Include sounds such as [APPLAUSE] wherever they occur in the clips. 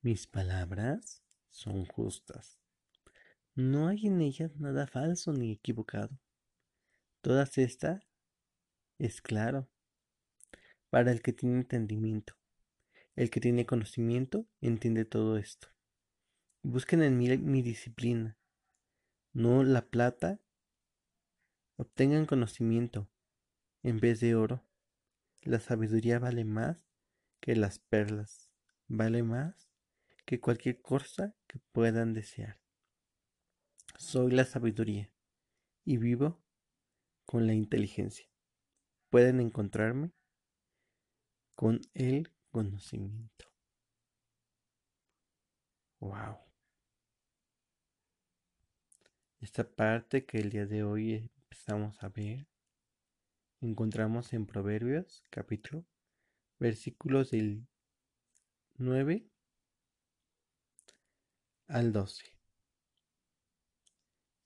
Mis palabras son justas. No hay en ellas nada falso ni equivocado. Todas estas es claro para el que tiene entendimiento. El que tiene conocimiento entiende todo esto. Busquen en mí mi disciplina, no la plata. Obtengan conocimiento en vez de oro. La sabiduría vale más que las perlas, vale más que cualquier cosa que puedan desear. Soy la sabiduría y vivo con la inteligencia. Pueden encontrarme con el conocimiento. Wow. Esta parte que el día de hoy empezamos a ver, encontramos en Proverbios capítulo, versículos del 9 al 12.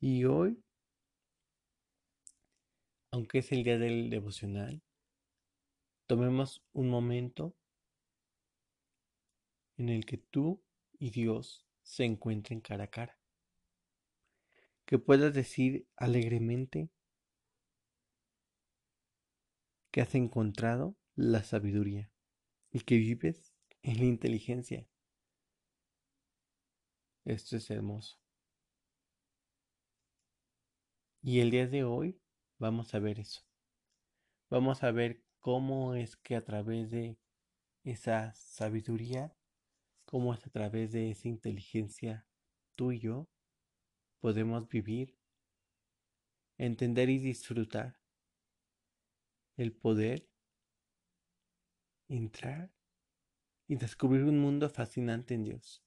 Y hoy, aunque es el día del devocional, tomemos un momento en el que tú y Dios se encuentren cara a cara. Que puedas decir alegremente que has encontrado la sabiduría y que vives en la inteligencia. Esto es hermoso. Y el día de hoy vamos a ver eso. Vamos a ver cómo es que a través de esa sabiduría, cómo es a través de esa inteligencia tú y yo podemos vivir, entender y disfrutar el poder entrar y descubrir un mundo fascinante en Dios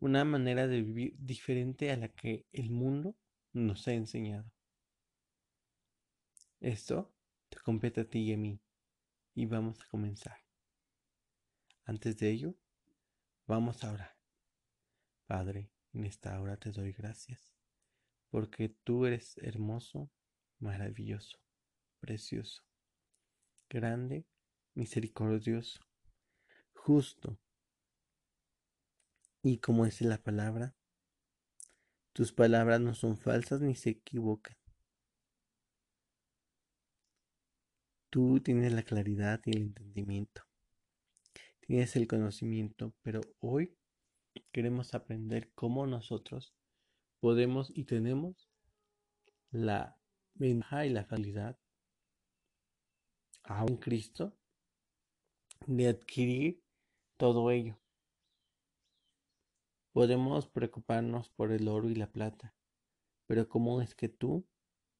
una manera de vivir diferente a la que el mundo nos ha enseñado. Esto te compete a ti y a mí y vamos a comenzar. Antes de ello, vamos a orar. Padre, en esta hora te doy gracias porque tú eres hermoso, maravilloso, precioso, grande, misericordioso, justo, y como es la palabra, tus palabras no son falsas ni se equivocan. Tú tienes la claridad y el entendimiento. Tienes el conocimiento, pero hoy queremos aprender cómo nosotros podemos y tenemos la ventaja y la facilidad a un Cristo de adquirir todo ello. Podemos preocuparnos por el oro y la plata, pero ¿cómo es que tú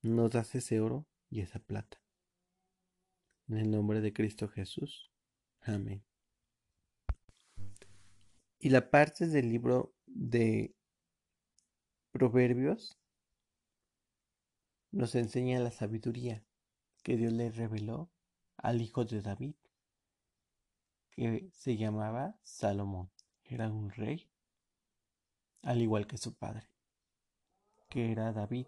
nos das ese oro y esa plata? En el nombre de Cristo Jesús. Amén. Y la parte del libro de Proverbios nos enseña la sabiduría que Dios le reveló al hijo de David, que se llamaba Salomón. Era un rey al igual que su padre, que era David.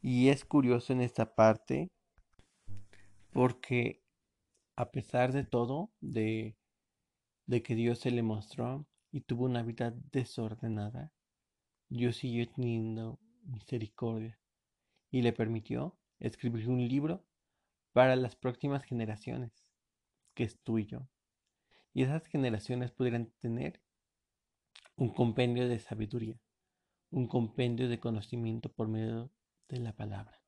Y es curioso en esta parte porque a pesar de todo, de, de que Dios se le mostró y tuvo una vida desordenada, Dios siguió teniendo misericordia y le permitió escribir un libro para las próximas generaciones, que es tuyo. Y esas generaciones pudieran tener un compendio de sabiduría, un compendio de conocimiento por medio de la palabra.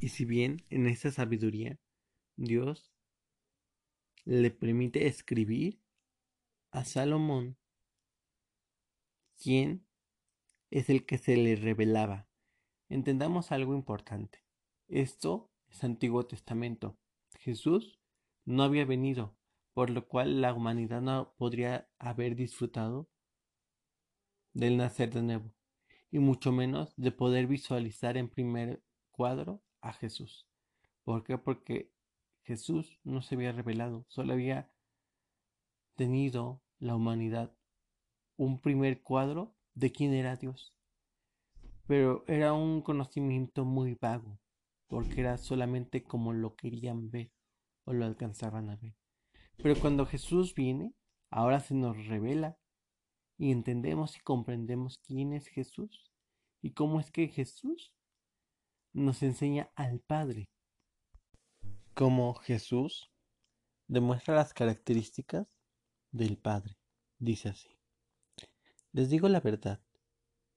Y si bien en esa sabiduría Dios le permite escribir a Salomón, quien es el que se le revelaba. Entendamos algo importante. Esto es Antiguo Testamento. Jesús no había venido, por lo cual la humanidad no podría haber disfrutado del nacer de nuevo, y mucho menos de poder visualizar en primer cuadro a Jesús. ¿Por qué? Porque Jesús no se había revelado, solo había tenido la humanidad un primer cuadro de quién era Dios. Pero era un conocimiento muy vago, porque era solamente como lo querían ver o lo alcanzaban a ver. Pero cuando Jesús viene, ahora se nos revela y entendemos y comprendemos quién es Jesús y cómo es que Jesús nos enseña al Padre. Como Jesús demuestra las características del Padre. Dice así. Les digo la verdad.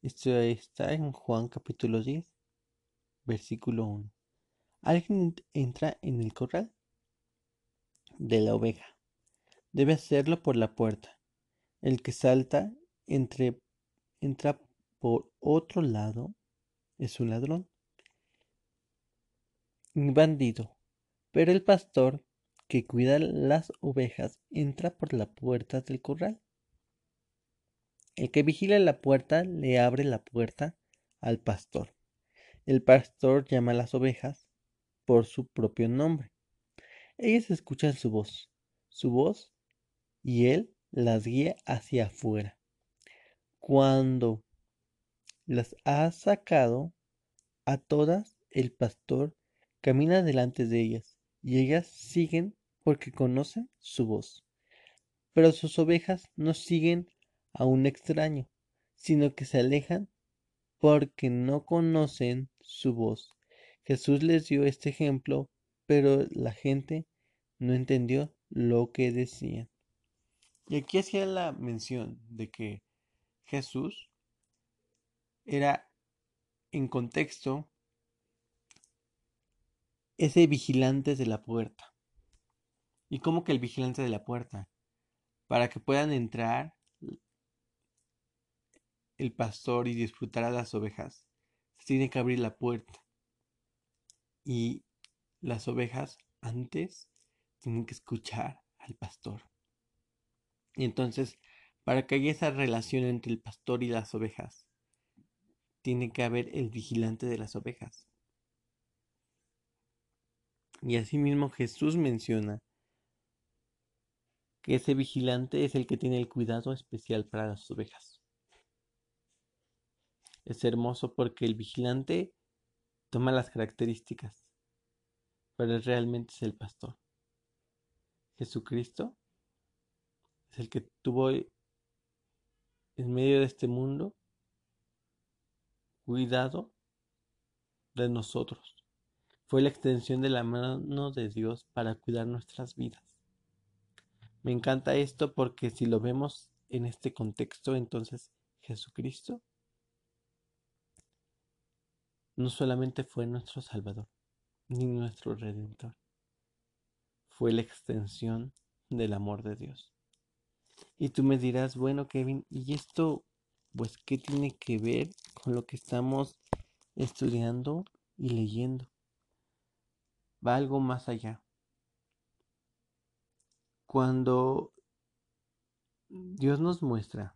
Esto está en Juan capítulo 10, versículo 1. Alguien entra en el corral de la oveja. Debe hacerlo por la puerta. El que salta entre, entra por otro lado es un ladrón. Bandido. Pero el pastor que cuida las ovejas entra por la puerta del corral. El que vigila la puerta le abre la puerta al pastor. El pastor llama a las ovejas por su propio nombre. Ellas escuchan su voz, su voz, y él las guía hacia afuera. Cuando las ha sacado a todas, el pastor camina delante de ellas y ellas siguen porque conocen su voz. Pero sus ovejas no siguen a un extraño, sino que se alejan porque no conocen su voz. Jesús les dio este ejemplo, pero la gente no entendió lo que decían. Y aquí hacía la mención de que Jesús era en contexto ese vigilante de la puerta. ¿Y cómo que el vigilante de la puerta? Para que puedan entrar el pastor y disfrutar a las ovejas, se tiene que abrir la puerta. Y las ovejas antes tienen que escuchar al pastor. Y entonces, para que haya esa relación entre el pastor y las ovejas, tiene que haber el vigilante de las ovejas. Y asimismo Jesús menciona que ese vigilante es el que tiene el cuidado especial para las ovejas. Es hermoso porque el vigilante toma las características, pero realmente es el pastor. Jesucristo es el que tuvo en medio de este mundo cuidado de nosotros fue la extensión de la mano de Dios para cuidar nuestras vidas. Me encanta esto porque si lo vemos en este contexto, entonces Jesucristo no solamente fue nuestro Salvador, ni nuestro Redentor, fue la extensión del amor de Dios. Y tú me dirás, bueno, Kevin, ¿y esto, pues, qué tiene que ver con lo que estamos estudiando y leyendo? va algo más allá. Cuando Dios nos muestra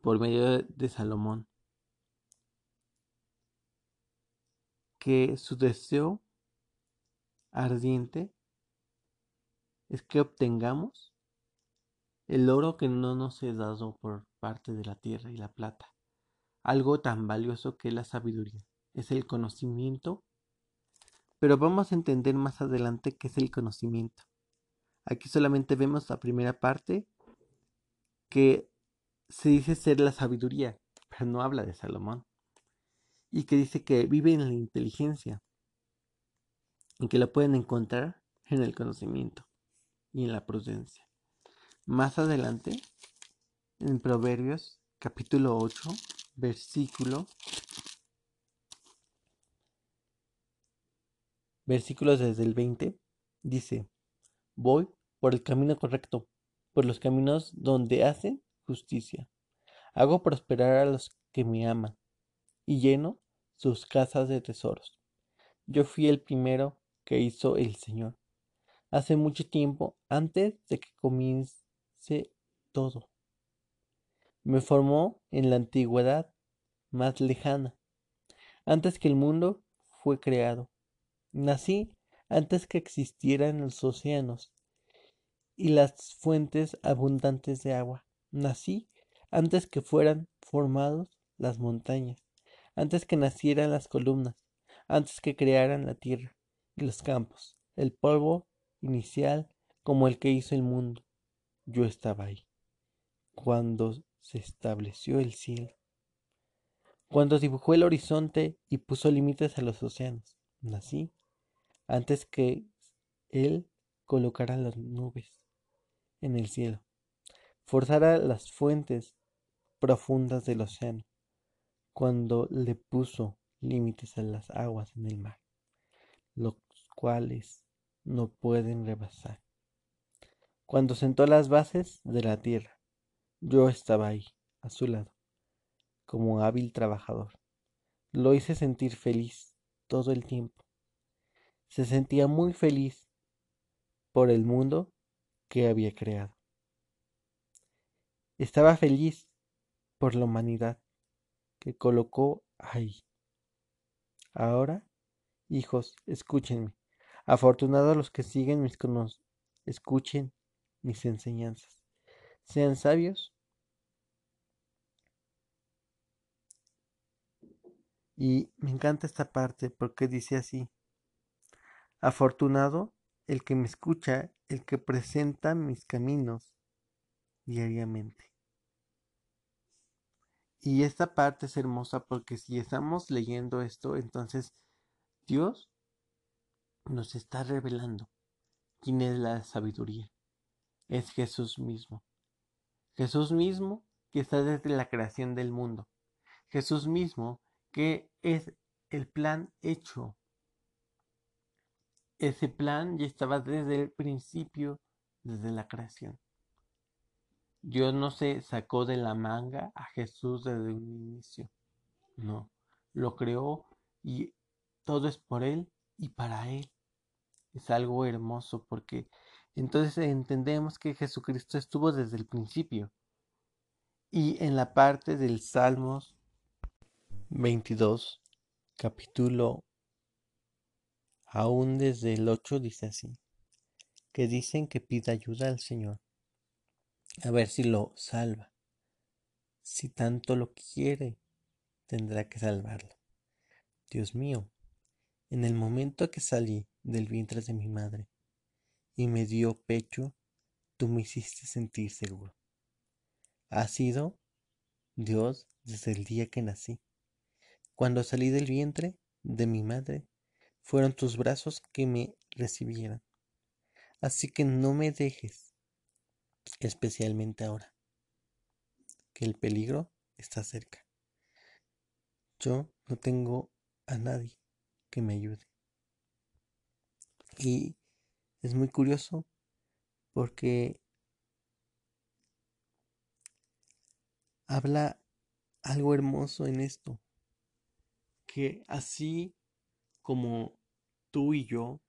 por medio de Salomón que su deseo ardiente es que obtengamos el oro que no nos es dado por parte de la tierra y la plata, algo tan valioso que la sabiduría, es el conocimiento pero vamos a entender más adelante qué es el conocimiento. Aquí solamente vemos la primera parte que se dice ser la sabiduría, pero no habla de Salomón. Y que dice que vive en la inteligencia y que la pueden encontrar en el conocimiento y en la prudencia. Más adelante, en Proverbios capítulo 8, versículo versículos desde el 20, dice, voy por el camino correcto, por los caminos donde hacen justicia. Hago prosperar a los que me aman y lleno sus casas de tesoros. Yo fui el primero que hizo el Señor, hace mucho tiempo antes de que comience todo. Me formó en la antigüedad más lejana, antes que el mundo fue creado. Nací antes que existieran los océanos y las fuentes abundantes de agua. Nací antes que fueran formados las montañas, antes que nacieran las columnas, antes que crearan la tierra y los campos, el polvo inicial como el que hizo el mundo. Yo estaba ahí, cuando se estableció el cielo, cuando dibujó el horizonte y puso límites a los océanos. Nací antes que él colocara las nubes en el cielo, forzara las fuentes profundas del océano, cuando le puso límites a las aguas en el mar, los cuales no pueden rebasar. Cuando sentó las bases de la tierra, yo estaba ahí, a su lado, como hábil trabajador. Lo hice sentir feliz todo el tiempo. Se sentía muy feliz por el mundo que había creado. Estaba feliz por la humanidad que colocó ahí. Ahora, hijos, escúchenme. Afortunados los que siguen mis conocimientos. Escuchen mis enseñanzas. Sean sabios Y me encanta esta parte porque dice así, afortunado el que me escucha, el que presenta mis caminos diariamente. Y esta parte es hermosa porque si estamos leyendo esto, entonces Dios nos está revelando quién es la sabiduría es Jesús mismo. Jesús mismo que está desde la creación del mundo. Jesús mismo que es el plan hecho. Ese plan ya estaba desde el principio, desde la creación. Dios no se sacó de la manga a Jesús desde un inicio. No, lo creó y todo es por Él y para Él. Es algo hermoso porque entonces entendemos que Jesucristo estuvo desde el principio. Y en la parte del Salmos 22, capítulo aún desde el 8 dice así, que dicen que pida ayuda al Señor, a ver si lo salva. Si tanto lo quiere, tendrá que salvarlo. Dios mío, en el momento que salí del vientre de mi madre, y me dio pecho, tú me hiciste sentir seguro. Ha sido Dios desde el día que nací. Cuando salí del vientre de mi madre, fueron tus brazos que me recibieron. Así que no me dejes, especialmente ahora, que el peligro está cerca. Yo no tengo a nadie que me ayude. Y es muy curioso porque habla algo hermoso en esto, que así como tú y yo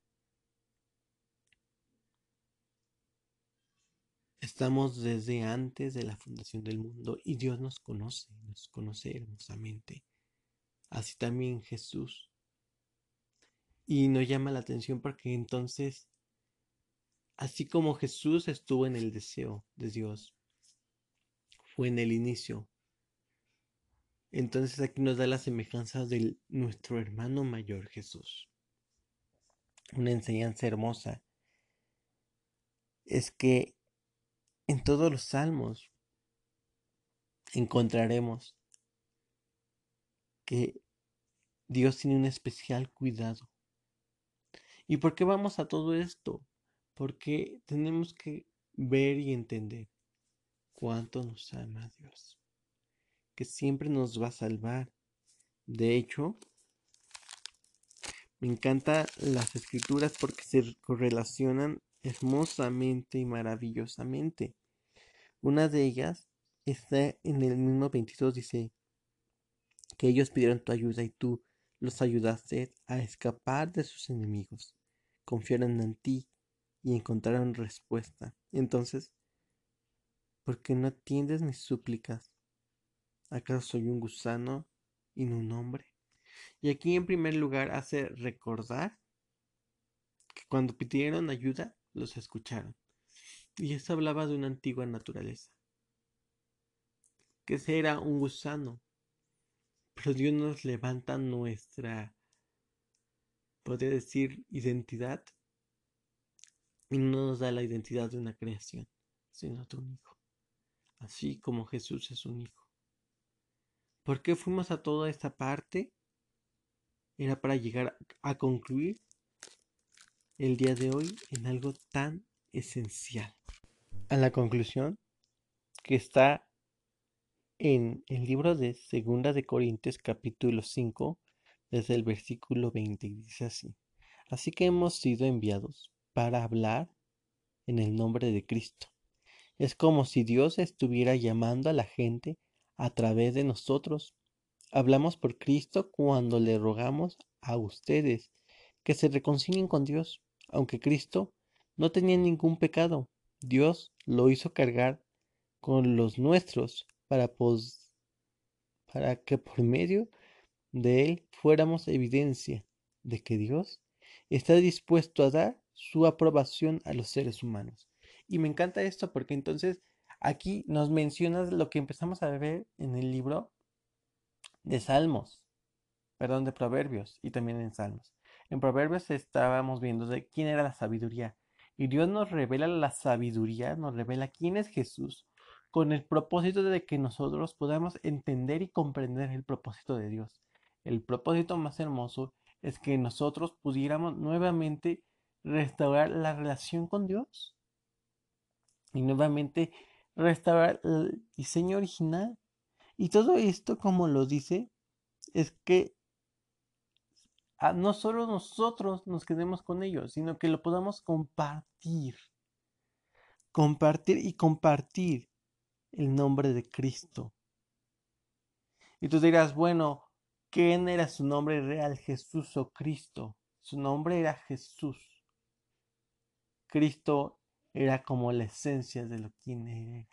estamos desde antes de la fundación del mundo y Dios nos conoce, nos conoce hermosamente, así también Jesús. Y nos llama la atención porque entonces Así como Jesús estuvo en el deseo de Dios, fue en el inicio. Entonces aquí nos da la semejanza de nuestro hermano mayor Jesús. Una enseñanza hermosa es que en todos los salmos encontraremos que Dios tiene un especial cuidado. ¿Y por qué vamos a todo esto? Porque tenemos que ver y entender cuánto nos ama Dios, que siempre nos va a salvar. De hecho, me encantan las escrituras porque se correlacionan hermosamente y maravillosamente. Una de ellas está en el mismo 22, dice que ellos pidieron tu ayuda y tú los ayudaste a escapar de sus enemigos. Confiaron en ti y encontraron respuesta. Entonces, ¿por qué no atiendes mis súplicas? ¿Acaso soy un gusano y no un hombre? Y aquí en primer lugar hace recordar que cuando pidieron ayuda, los escucharon. Y esto hablaba de una antigua naturaleza. Que ese era un gusano. Pero Dios nos levanta nuestra, podría decir, identidad y no nos da la identidad de una creación, sino de un hijo, así como Jesús es un hijo. ¿Por qué fuimos a toda esta parte? Era para llegar a concluir el día de hoy en algo tan esencial. A la conclusión que está en el libro de Segunda de Corintios capítulo 5 desde el versículo 20 dice así: Así que hemos sido enviados para hablar en el nombre de Cristo. Es como si Dios estuviera llamando a la gente a través de nosotros. Hablamos por Cristo cuando le rogamos a ustedes que se reconcilien con Dios, aunque Cristo no tenía ningún pecado. Dios lo hizo cargar con los nuestros para, para que por medio de él fuéramos evidencia de que Dios está dispuesto a dar su aprobación a los seres humanos. Y me encanta esto porque entonces Aquí nos mencionas lo que empezamos a ver en el libro de Salmos, perdón, de Proverbios y también en Salmos. En Proverbios estábamos viendo de quién era la sabiduría. Y Dios nos revela la sabiduría, nos revela quién es Jesús, con el propósito de que nosotros podamos entender y comprender el propósito de Dios. El propósito más hermoso es que nosotros pudiéramos nuevamente restaurar la relación con Dios y nuevamente restaurar el diseño original. Y todo esto, como lo dice, es que no solo nosotros nos quedemos con ellos, sino que lo podamos compartir. Compartir y compartir el nombre de Cristo. Y tú dirás, bueno, ¿quién era su nombre real? Jesús o Cristo. Su nombre era Jesús. Cristo era como la esencia de lo que era.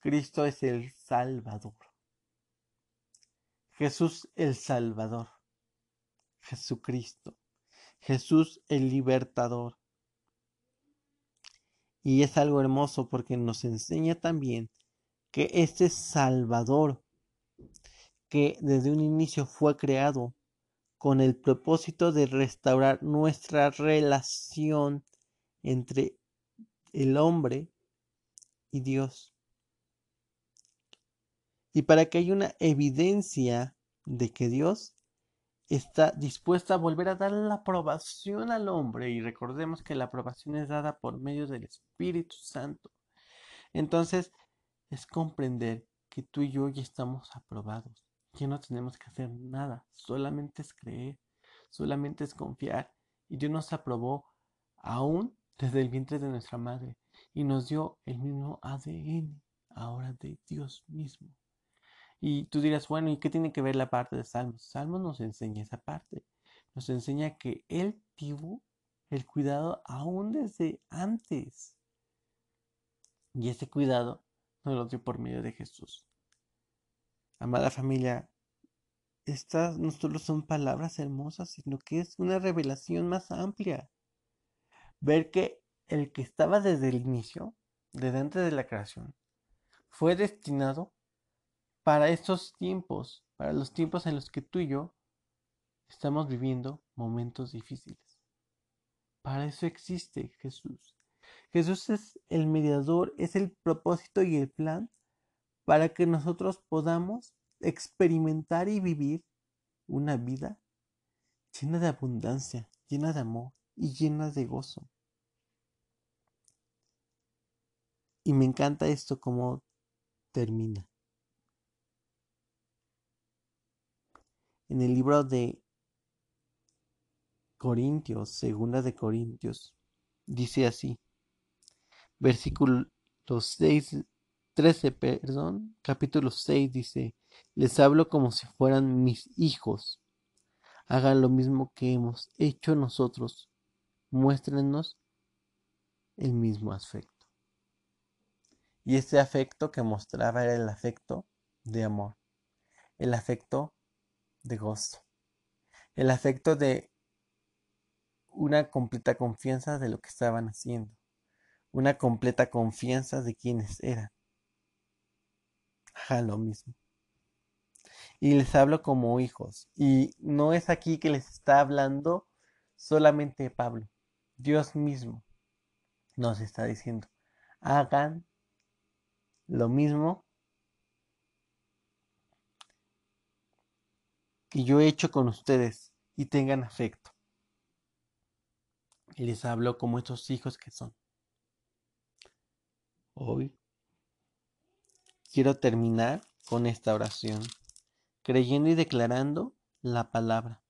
Cristo es el Salvador. Jesús el Salvador. Jesucristo. Jesús el Libertador. Y es algo hermoso porque nos enseña también que este Salvador, que desde un inicio fue creado con el propósito de restaurar nuestra relación entre el hombre y Dios. Y para que haya una evidencia de que Dios está dispuesto a volver a dar la aprobación al hombre, y recordemos que la aprobación es dada por medio del Espíritu Santo. Entonces, es comprender que tú y yo ya estamos aprobados que no tenemos que hacer nada, solamente es creer, solamente es confiar. Y Dios nos aprobó aún desde el vientre de nuestra madre y nos dio el mismo ADN ahora de Dios mismo. Y tú dirás, bueno, ¿y qué tiene que ver la parte de Salmos? Salmos nos enseña esa parte. Nos enseña que Él tuvo el cuidado aún desde antes. Y ese cuidado nos lo dio por medio de Jesús. Amada familia, estas no solo son palabras hermosas, sino que es una revelación más amplia. Ver que el que estaba desde el inicio, desde antes de la creación, fue destinado para estos tiempos, para los tiempos en los que tú y yo estamos viviendo momentos difíciles. Para eso existe Jesús. Jesús es el mediador, es el propósito y el plan para que nosotros podamos experimentar y vivir una vida llena de abundancia, llena de amor y llena de gozo. Y me encanta esto como termina. En el libro de Corintios, segunda de Corintios, dice así, versículo 6 13, perdón, capítulo 6 dice, les hablo como si fueran mis hijos. Hagan lo mismo que hemos hecho nosotros. Muéstrenos el mismo afecto. Y ese afecto que mostraba era el afecto de amor, el afecto de gozo, el afecto de una completa confianza de lo que estaban haciendo, una completa confianza de quienes eran [LAUGHS] lo mismo. Y les hablo como hijos. Y no es aquí que les está hablando solamente Pablo. Dios mismo nos está diciendo, hagan lo mismo que yo he hecho con ustedes y tengan afecto. Y les hablo como estos hijos que son. Hoy quiero terminar con esta oración, creyendo y declarando la palabra,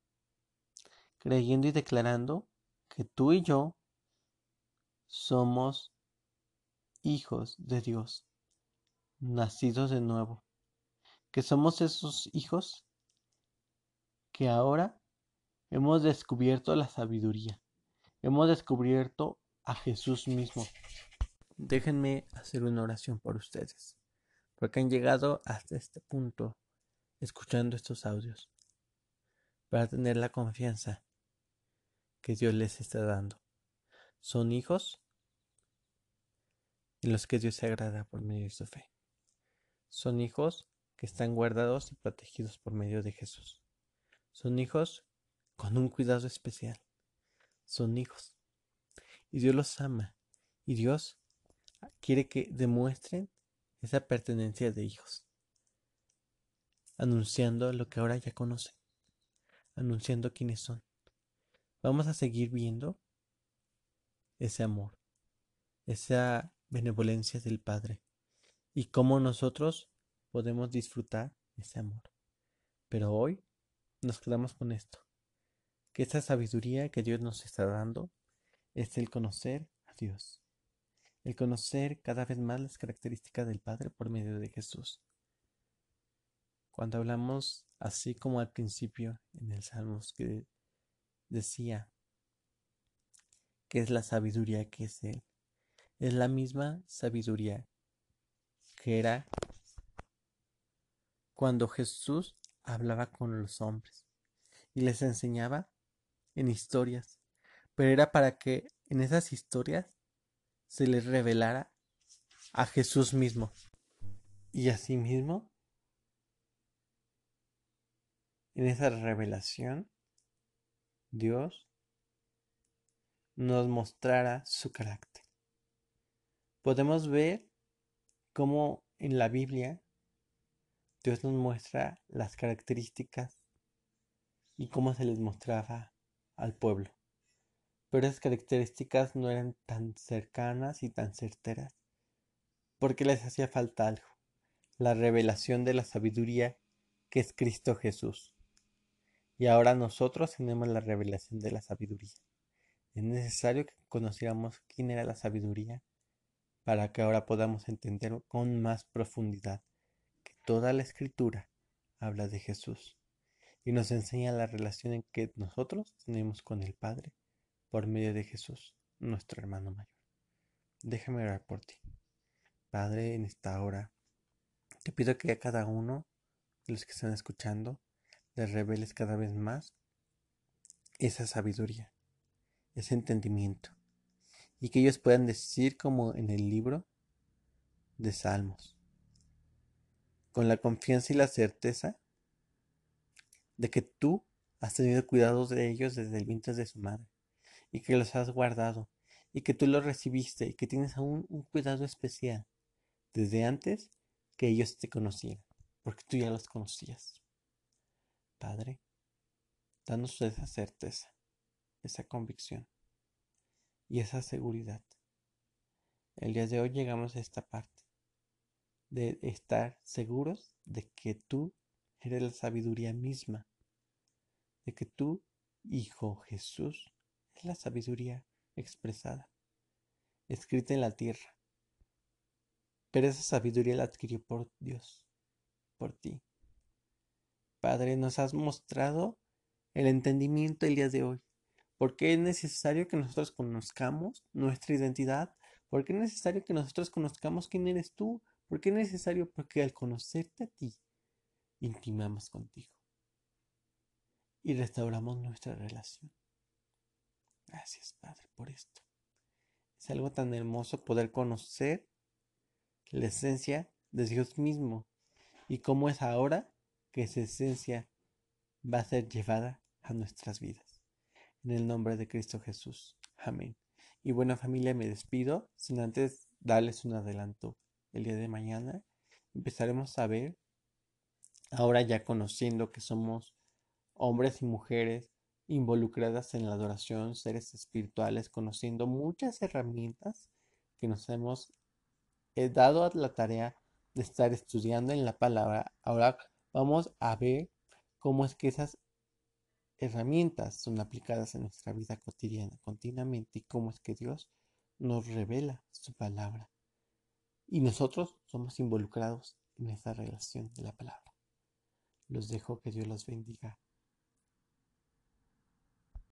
creyendo y declarando que tú y yo somos hijos de Dios, nacidos de nuevo, que somos esos hijos que ahora hemos descubierto la sabiduría, hemos descubierto a Jesús mismo. Déjenme hacer una oración por ustedes, porque han llegado hasta este punto escuchando estos audios, para tener la confianza que Dios les está dando. Son hijos en los que Dios se agrada por medio de su fe. Son hijos que están guardados y protegidos por medio de Jesús. Son hijos con un cuidado especial. Son hijos. Y Dios los ama. Y Dios quiere que demuestren esa pertenencia de hijos, anunciando lo que ahora ya conocen, anunciando quiénes son. Vamos a seguir viendo ese amor, esa benevolencia del Padre y cómo nosotros podemos disfrutar ese amor. Pero hoy nos quedamos con esto, que esa sabiduría que Dios nos está dando es el conocer a Dios el conocer cada vez más las características del Padre por medio de Jesús. Cuando hablamos así como al principio en el Salmos que decía que es la sabiduría que es Él, es la misma sabiduría que era cuando Jesús hablaba con los hombres y les enseñaba en historias, pero era para que en esas historias se les revelara a Jesús mismo. Y asimismo, en esa revelación, Dios nos mostrara su carácter. Podemos ver cómo en la Biblia Dios nos muestra las características y cómo se les mostraba al pueblo pero esas características no eran tan cercanas y tan certeras, porque les hacía falta algo, la revelación de la sabiduría que es Cristo Jesús. Y ahora nosotros tenemos la revelación de la sabiduría. Es necesario que conociéramos quién era la sabiduría para que ahora podamos entender con más profundidad que toda la escritura habla de Jesús y nos enseña la relación en que nosotros tenemos con el Padre por medio de Jesús, nuestro hermano mayor. Déjame orar por ti. Padre, en esta hora, te pido que a cada uno de los que están escuchando les reveles cada vez más esa sabiduría, ese entendimiento, y que ellos puedan decir como en el libro de Salmos, con la confianza y la certeza de que tú has tenido cuidado de ellos desde el vientre de su madre y que los has guardado y que tú los recibiste y que tienes aún un cuidado especial desde antes que ellos te conocieran, porque tú ya los conocías. Padre, danos esa certeza, esa convicción y esa seguridad. El día de hoy llegamos a esta parte de estar seguros de que tú eres la sabiduría misma, de que tú, Hijo Jesús, la sabiduría expresada, escrita en la tierra. Pero esa sabiduría la adquirió por Dios, por ti. Padre, nos has mostrado el entendimiento el día de hoy. porque es necesario que nosotros conozcamos nuestra identidad? porque es necesario que nosotros conozcamos quién eres tú? porque es necesario? Porque al conocerte a ti, intimamos contigo y restauramos nuestra relación. Gracias, Padre, por esto. Es algo tan hermoso poder conocer la esencia de Dios mismo y cómo es ahora que esa esencia va a ser llevada a nuestras vidas. En el nombre de Cristo Jesús. Amén. Y bueno familia, me despido sin antes darles un adelanto. El día de mañana empezaremos a ver, ahora ya conociendo que somos hombres y mujeres involucradas en la adoración, seres espirituales, conociendo muchas herramientas que nos hemos eh, dado a la tarea de estar estudiando en la palabra. Ahora vamos a ver cómo es que esas herramientas son aplicadas en nuestra vida cotidiana continuamente y cómo es que Dios nos revela su palabra. Y nosotros somos involucrados en esa relación de la palabra. Los dejo, que Dios los bendiga.